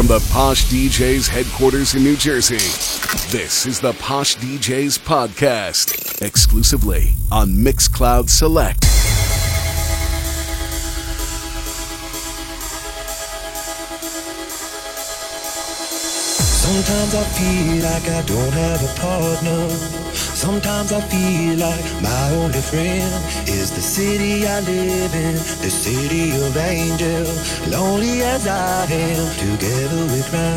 from the Posh DJs headquarters in New Jersey. This is the Posh DJs podcast, exclusively on Mixcloud Select. Sometimes I feel like I don't have a partner. Sometimes I feel like my only friend is the city I live in, the city of angels. Lonely as I am, together we cry.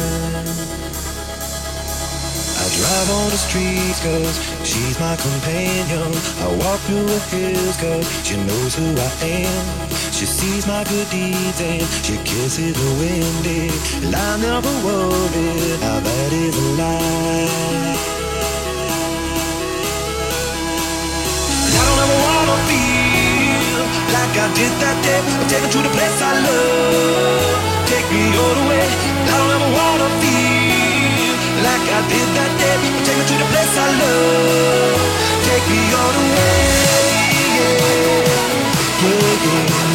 I drive on the streets cause she's my companion. I walk through the hills cause she knows who I am. She sees my good deeds and she kisses the wind. And I never worry how that is a lie. I did that day. I'm taken to the place I love. Take me all the way. I don't ever wanna feel like I did that day. Take me to the place I love. Take me all the way. Yeah, yeah, yeah.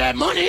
that money?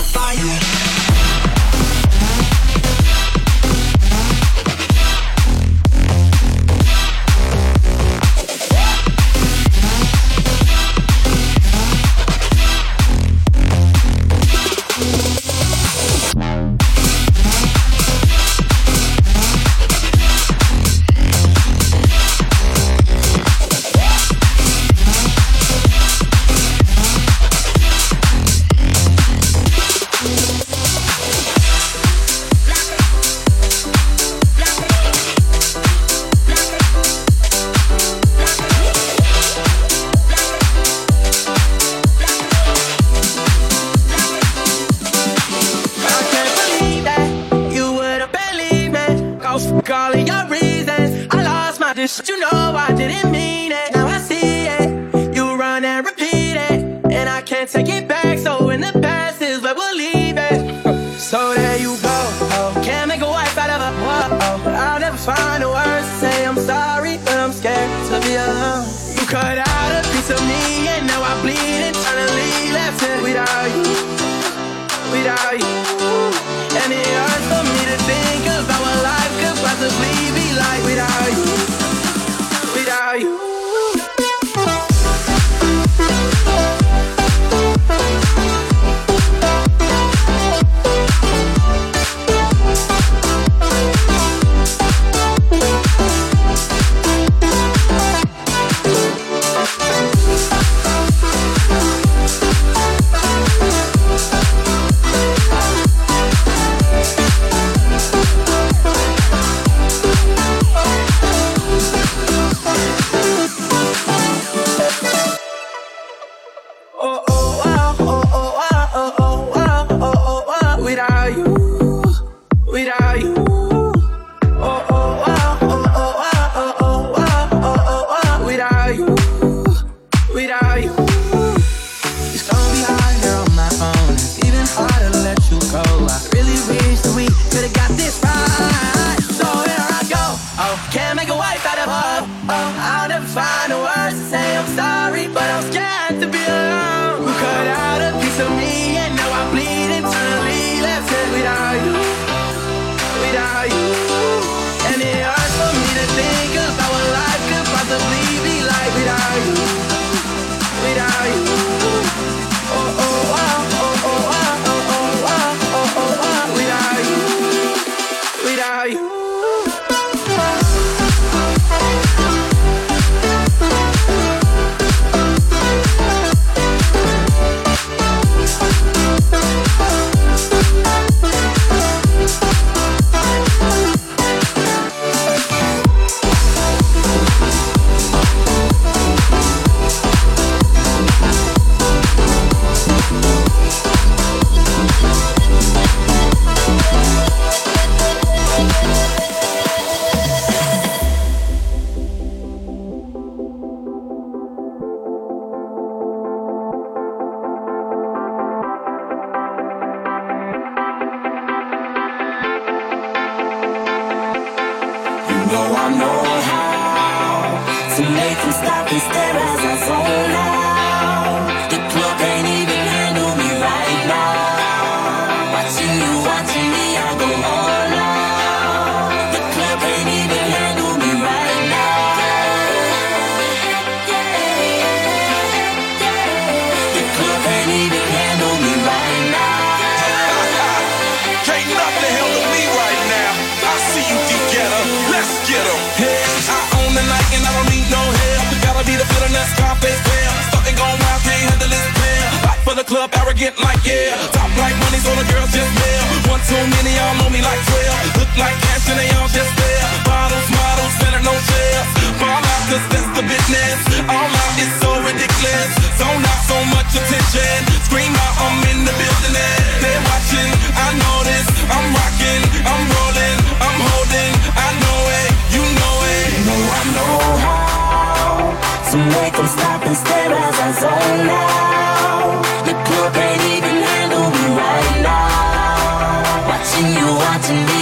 fire. get like yeah. Top like money, so the girls just there. One too many, y'all know me like 12. Look like cash and they all just there. Bottles, models, better no shares. Ball out, cause that's the business. All out is so ridiculous. So not so much attention. Scream out, I'm in the building. They're watching, I know this. I'm rocking, I'm rolling, I'm holding. I know it, you know it. You know I know how to make them stop and stare as I zone out can't even handle me right now. Watching you, watching me.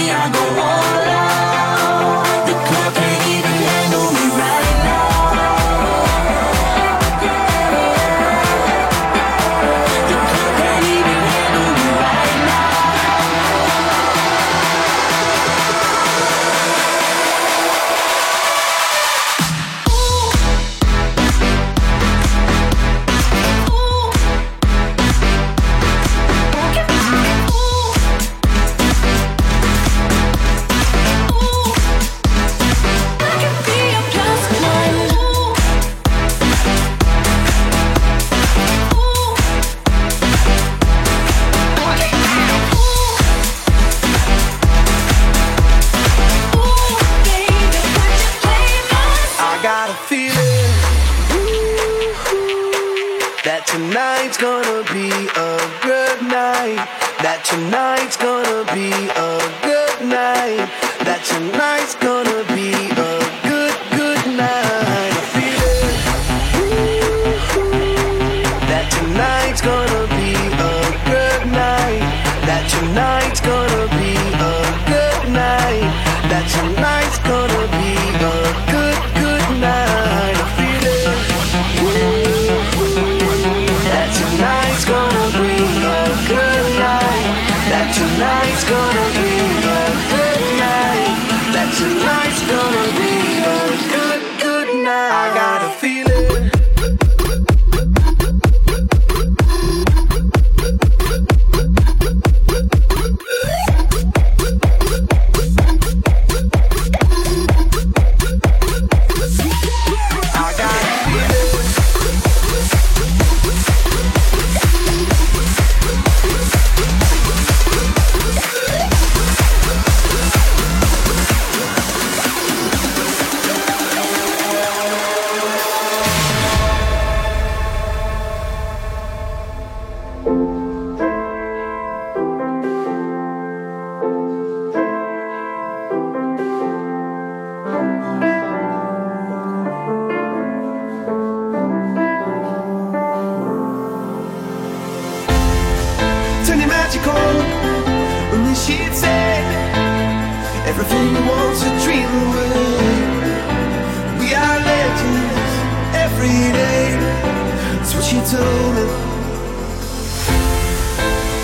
tuning.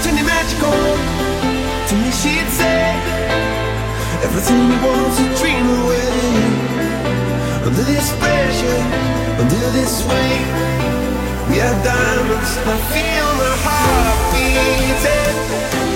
Turn. To me, she'd say everything you want to dream. Under this pressure, under this weight, we diamonds. I feel my heart beating.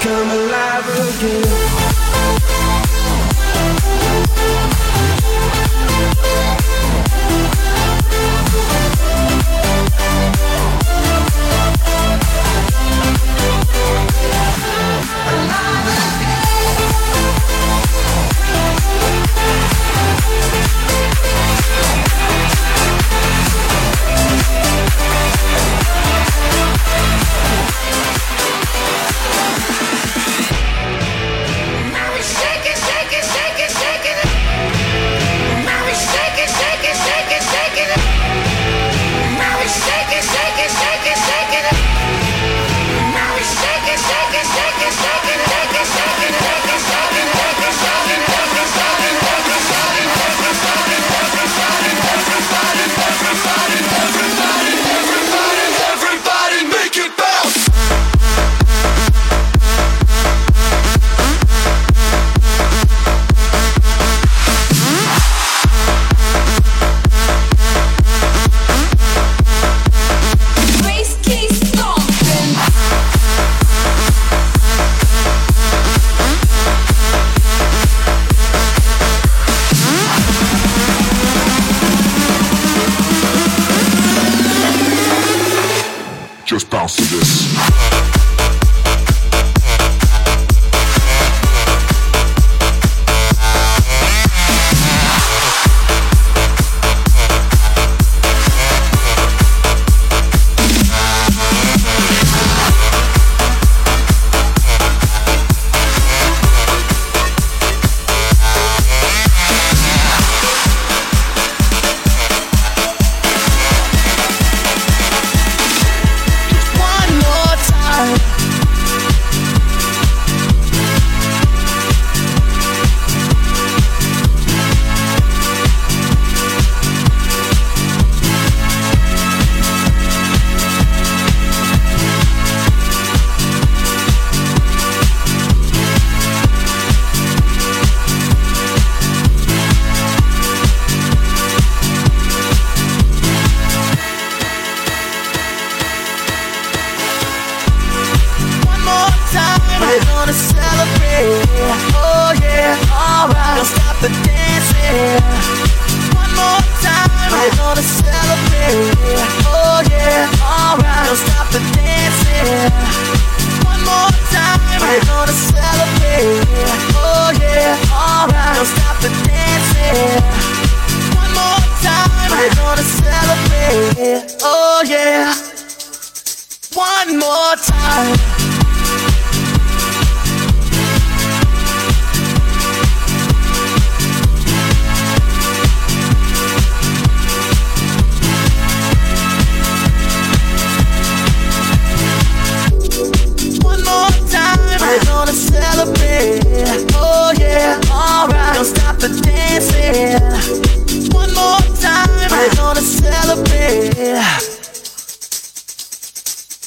come alive again. More time. Oh. One more time, we're gonna celebrate.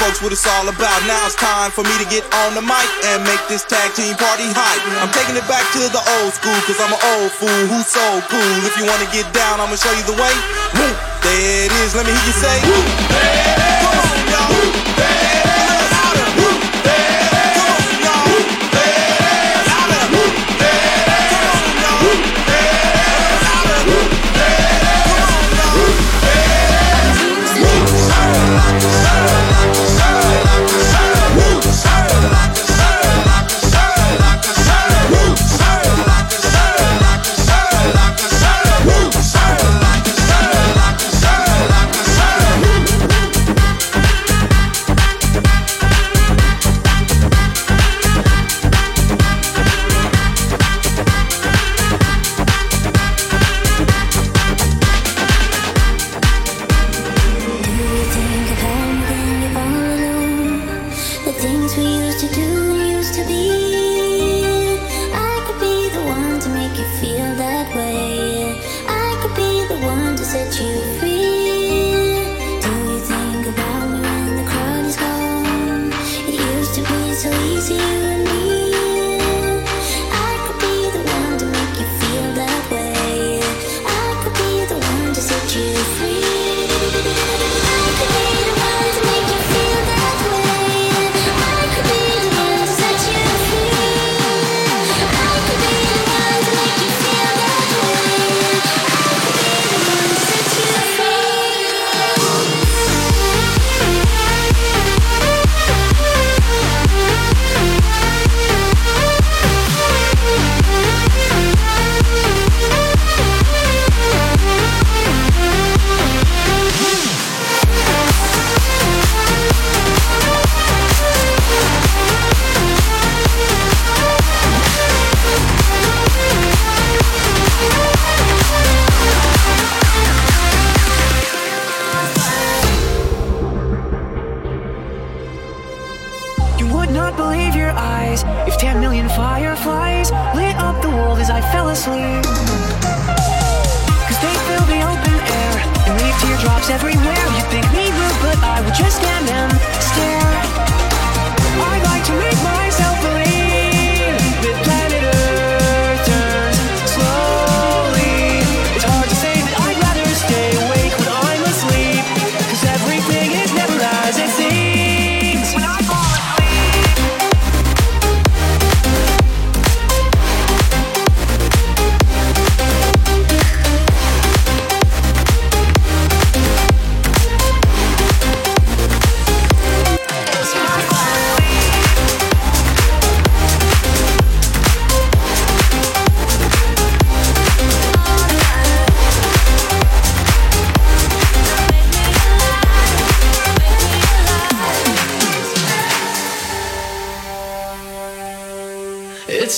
folks what it's all about. Now it's time for me to get on the mic and make this tag team party hype. I'm taking it back to the old school, cause I'm an old fool who's so cool. If you wanna get down, I'ma show you the way. There it is, let me hear you say, Come on, y'all. There it is.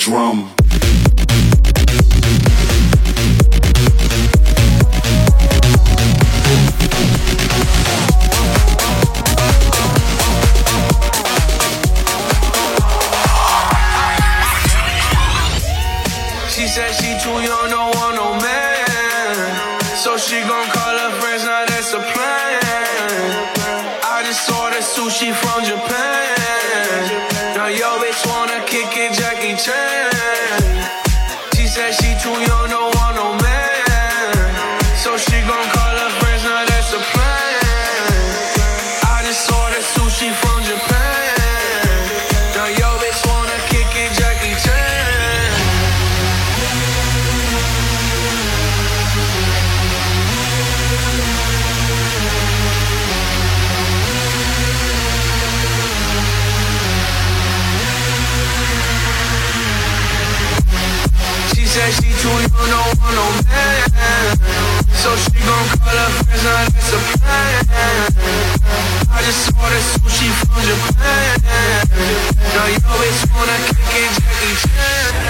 drum. I just ordered sushi from Japan. Now you always wanna kick it, Jackie Chan.